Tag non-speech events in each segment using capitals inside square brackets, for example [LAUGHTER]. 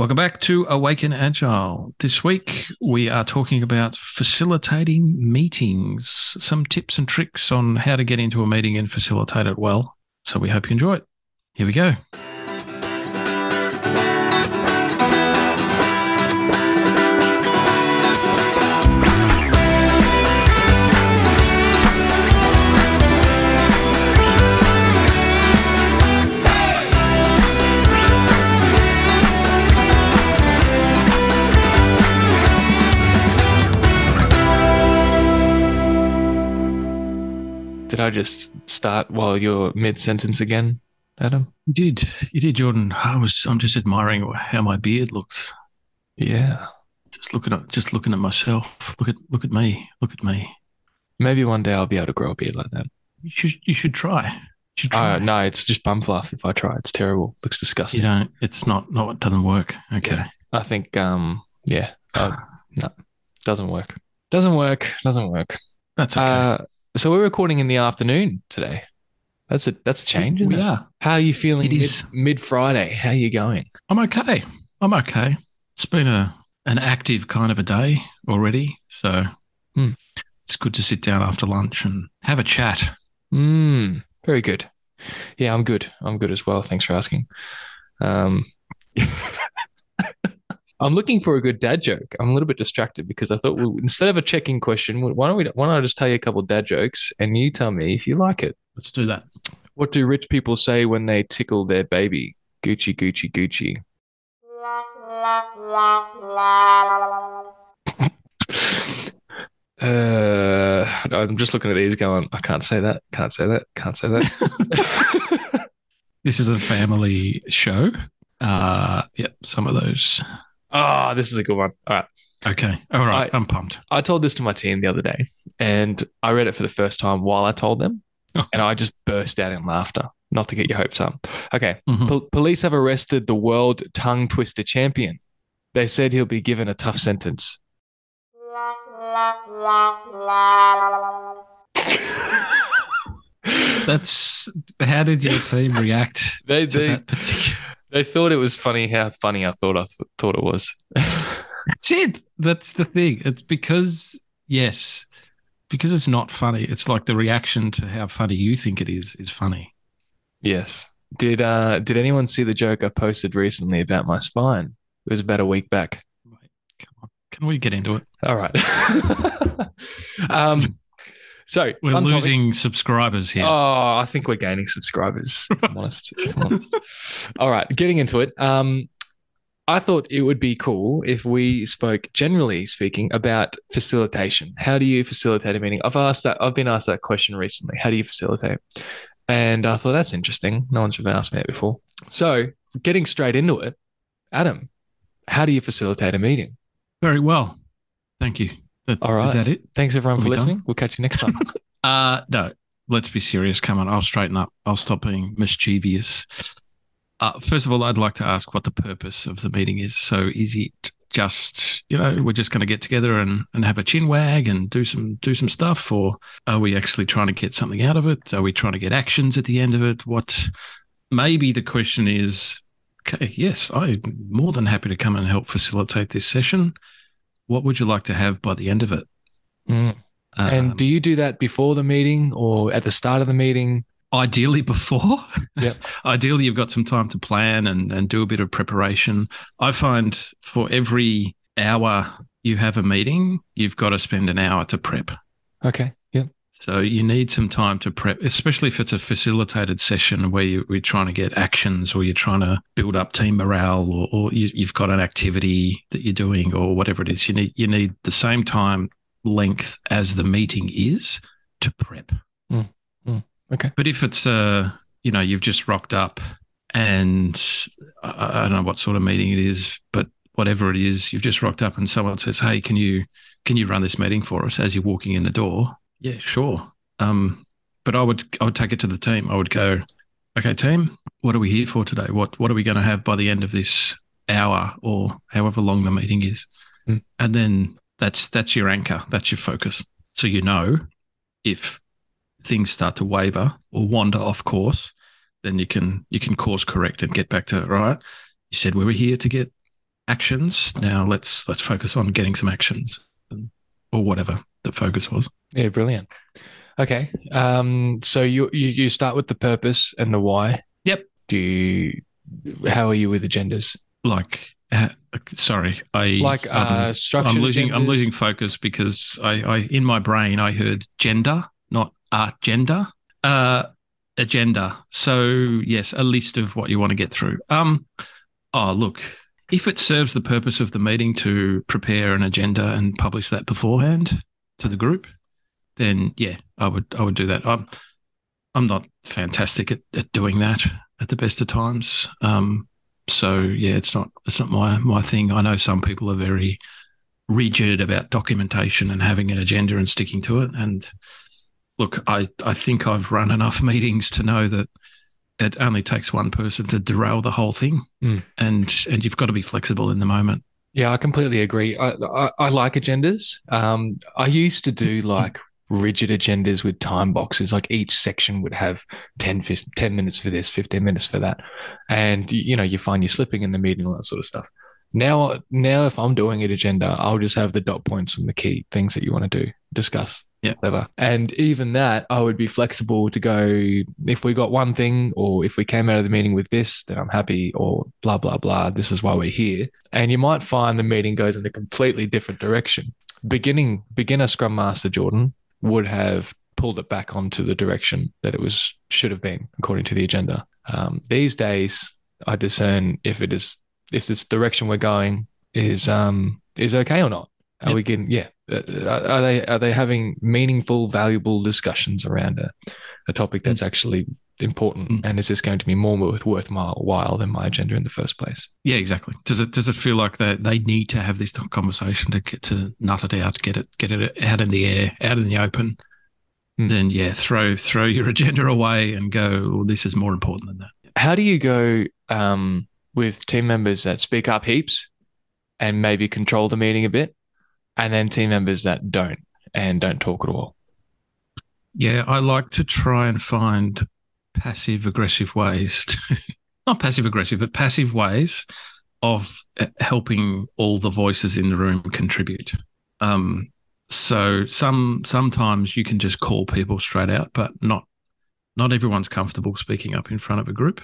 Welcome back to Awaken Agile. This week we are talking about facilitating meetings, some tips and tricks on how to get into a meeting and facilitate it well. So we hope you enjoy it. Here we go. Did I just start while you're mid sentence again, Adam? You did, you did, Jordan. I was, I'm just admiring how my beard looks. Yeah. Just looking at, just looking at myself. Look at, look at me. Look at me. Maybe one day I'll be able to grow a beard like that. You should, you should try. You should Uh, try. no, it's just bum fluff. If I try, it's terrible. Looks disgusting. you don't. It's not. No, it doesn't work. Okay. I think, um, yeah, [SIGHS] uh, no, doesn't work. Doesn't work. Doesn't work. That's okay. Uh, so we're recording in the afternoon today. That's a that's a change. Isn't we it? are. How are you feeling? It is. mid Friday. How are you going? I'm okay. I'm okay. It's been a an active kind of a day already, so Hmm. it's good to sit down after lunch and have a chat. Mm, very good. Yeah, I'm good. I'm good as well. Thanks for asking. Um, I'm looking for a good dad joke. I'm a little bit distracted because I thought well, instead of a check-in question, why don't we? Why don't I just tell you a couple of dad jokes and you tell me if you like it? Let's do that. What do rich people say when they tickle their baby? Gucci, Gucci, Gucci. [LAUGHS] Uh, I'm just looking at these going, I can't say that, can't say that, can't say that. [LAUGHS] This is a family show. Uh, yep, some of those. Ah, this is a good one. All right. Okay, all right. I- I'm pumped. I told this to my team the other day and I read it for the first time while I told them Oh. and I just burst out in laughter, not to get your hopes up. Okay. Mhm. Pol- police have arrested the world tongue twister champion. They said he'll be given a tough sentence. That's how did your team react They, to they, that particular? They thought it was funny how funny I thought I th- thought it was. [LAUGHS] That's it. That's the thing. It's because yes, because it's not funny. It's like the reaction to how funny you think it is is funny. yes. Did uh did anyone see the joke I posted recently about my spine? It was about a week back. Right. Come on. Can we get into it? All right. [LAUGHS] um, so We're fun topic. losing subscribers here. Oh, I think we're gaining subscribers. If I'm honest. if I'm honest. All right, getting into it. Um, I thought it would be cool if we spoke, generally speaking, about facilitation. How do you facilitate a meeting? I've asked that. I've been asked that question recently. How do you facilitate? And I thought that's interesting. No one's ever asked me that before. So, getting straight into it, Adam, how do you facilitate a meeting? Very well. Thank you. That, All right. Is that it? Thanks everyone Are for we done? listening. We'll catch you next time. [LAUGHS] Uh no. Let's be serious. Come on. I'll straighten up. I'll stop being mischievous. Uh, first of all, I'd like to ask what the purpose of the meeting is. So, is it just you know we're just going to get together and, and have a chin wag and do some do some stuff, or are we actually trying to get something out of it? Are we trying to get actions at the end of it? What maybe the question is, okay, yes, I'm more than happy to come and help facilitate this session. What would you like to have by the end of it? Mm. And Um, do you do that before the meeting or at the start of the meeting? ideally before. [LAUGHS] Yep. ideally, you've got some time to plan and, and do a bit of preparation. I find for every hour you have a meeting, you've got to spend an hour to prep. Okay. So you need some time to prep, especially if it's a facilitated session where you, you're trying to get actions or you're trying to build up team morale or, or you, you've got an activity that you're doing or whatever it is. You need you need the same time length as the meeting is to prep. Okay. But if it's uh, you know, you've just rocked up and I, I don't know what sort of meeting it is, but whatever it is, you've just rocked up and someone says, "Hey, can you can you run this meeting for us?" As you're walking in the door, yeah, sure. Um, but I would I would take it to the team. I would go, "Okay, team, what are we here for today? What what are we going to have by the end of this hour or however long the meeting is?" Mm. And then that's that's your anchor. That's your focus. So you know if things start to waver or wander off course, then you can you can course correct and get back to right. You said we were here to get actions. Now let's let's focus on getting some actions or whatever the focus was. Yeah, brilliant. Okay. Um, so you, you you start with the purpose and the why. Yep. Do you how are you with agendas? Like uh, sorry, I Like uh um, I'm losing I'm losing focus because I, I in my brain I heard gender, not agenda. Uh agenda. So yes, a list of what you want to get through. Um oh look, if it serves the purpose of the meeting to prepare an agenda and publish that beforehand to the group, then yeah, I would I would do that. I'm I'm not fantastic at, at doing that at the best of times. Um so yeah, it's not it's not my my thing. I know some people are very rigid about documentation and having an agenda and sticking to it. And look, I I think I've run enough [LAUGHS] meetings to know that it only takes one person to derail the whole thing, Mm. and and you've got to be flexible in the moment. Yeah, I completely agree. I, I, I like agendas. Um, I used to do [LAUGHS] like rigid agendas with time boxes. Like each section would have 10, 15, 10 minutes for this, 15 minutes for that. And, you know, you find you're slipping in the meeting, all that sort of stuff. Now, now if I'm doing an agenda, I'll just have the dot points and the key things that you want to do, discuss, Yeah. whatever. And even that, I would be flexible to go, if we got one thing or if we came out of the meeting with this, then I'm happy or blah, blah, blah. This is why we're here. And you might find the meeting goes in a completely different direction. Beginning, beginner Scrum Master Jordan would have pulled it back onto the direction that it was should have been according to the agenda. Um, these days, I discern if it is if this direction we're going is um is okay or not. Are Yep. we getting yeah? Uh, Are they are they having meaningful, valuable discussions around a, a topic that's actually important? Mm. And is this going to be more worth worthwhile while than my agenda in the first place? Yeah, exactly. Does it does it feel like they they need to have this conversation to get to nut it out, get it get it out in the air, out in the open? Hmm. Then yeah, throw throw your agenda away and go. Well, this is more important than that. How do you go um, with team members that speak up heaps and maybe control the meeting a bit, and then team members that don't and don't talk at all? Yeah, I like to try and find passive aggressive ways to [LAUGHS] not passive aggressive, but passive ways of uh, helping all the voices in the room contribute. Um, so some sometimes you can just call people straight out, but not not everyone's comfortable speaking up in front of a group.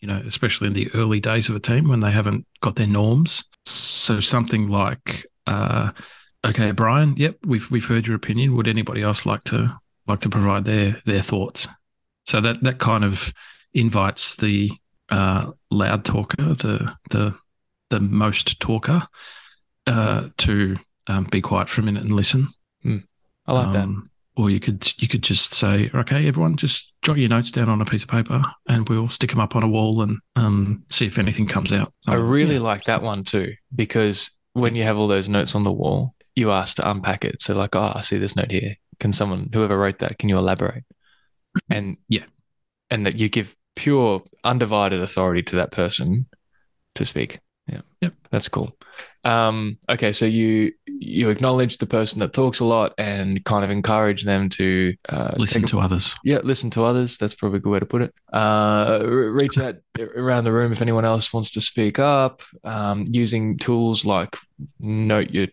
You know, especially in the early days of a team when they haven't got their norms. So something like, uh, okay, Brian, yep, we've we've heard your opinion. Would anybody else like to like to provide their their thoughts? So that that kind of invites the uh, loud talker, the the the most talker, uh, to um, be quiet for a minute and listen. I like that. Um, Or you could you could just say, okay, everyone, just jot your notes down on a piece of paper, and we'll stick them up on a wall and um, see if anything comes out. I Um, really yeah, like that one too, because when you have all those notes on the wall, you ask to unpack it. So, like, oh, I see this note here. Can someone, whoever wrote that, can you elaborate? And Yeah. and that you give pure, undivided authority to that person to speak. Yeah, Yep. that's cool. Um, okay, so you you acknowledge the person that talks a lot and kind of encourage them to uh, Listen a to others. yeah, listen to others. That's probably a good way to put it. Uh, reach out around the room if anyone else wants to speak up. Um, using tools like note your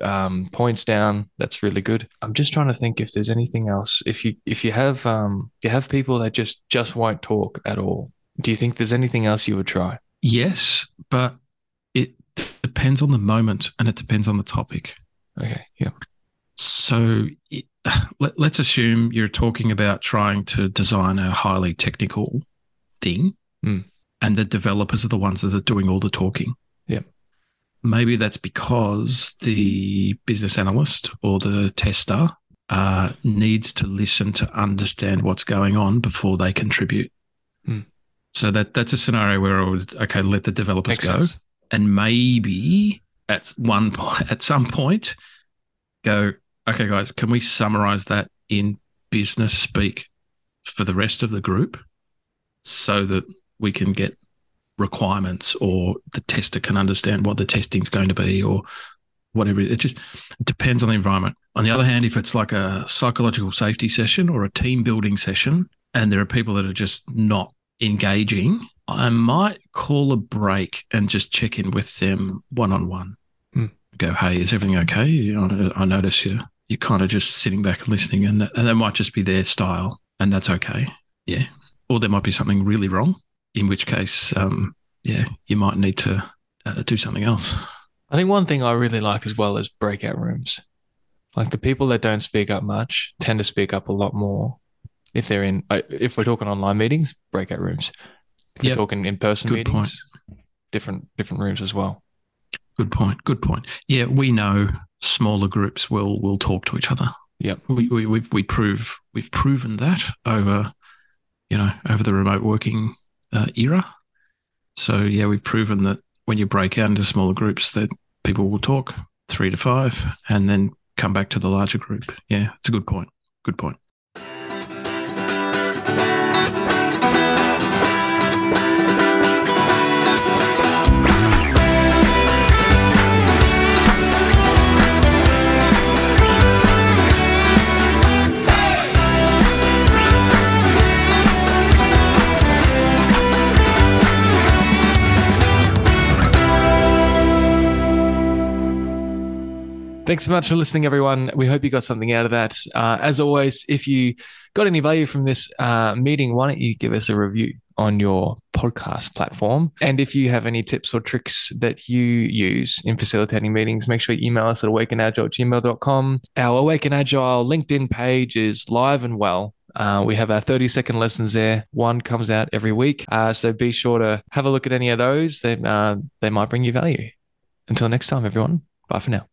um, points down. That's really good. I'm just trying to think if there's anything else. If you if you have um, if you have people that just just won't talk at all, do you think there's anything else you would try? Yes, but it depends on the moment and it depends on the topic. Okay, yeah, So it, [SIGHS] let, let's assume you're talking about trying to design a highly technical thing, Mm. and the developers are the ones that are doing all the talking. Yep. Maybe that's because the business analyst or the tester uh, needs to listen to understand what's going on before they contribute. Mm. So that that's a scenario where I would okay let the developers makes go sense. and maybe at one [LAUGHS] point, at some point, go, okay, guys, can we summarize that in business speak for the rest of the group so that we can get requirements or the tester can understand what the testing's going to be or whatever. It just depends on the environment. On the other hand, if it's like a psychological safety session or a team building session and there are people that are just not engaging, I might call a break and just check in with them one on one. Go, hey, is everything okay? I notice you you're kind of just sitting back and listening, and that, and that might just be their style, and that's okay. Yeah, or there might be something really wrong, in which case, um, yeah, you might need to uh, do something else. I think one thing I really like as well is breakout rooms. Like the people that don't speak up much tend to speak up a lot more if they're in. Uh, if we're talking online meetings, breakout rooms. If yep. we're talking in person meetings, point. different different rooms as well. Good point. Good point. Yeah, we know smaller groups will will talk to each other. Yeah, we, we we've we prove we've proven that over you know over the remote working uh, era. So yeah, we've proven that when you break out into smaller groups, that people will talk three to five, and then come back to the larger group. Yeah, it's a good point. Good point. Thanks so much for listening, everyone. We hope you got something out of that. Uh, as always, if you got any value from this uh, meeting, why don't you give us a review on your podcast platform? And if you have any tips or tricks that you use in facilitating meetings, make sure you email us at awakenagile@gmail.com. Our Awaken Agile LinkedIn page is live and well. Uh, we have our 30 second lessons there. One comes out every week. Uh, so be sure to have a look at any of those. Then uh, they might bring you value. Until next time, everyone. Bye for now.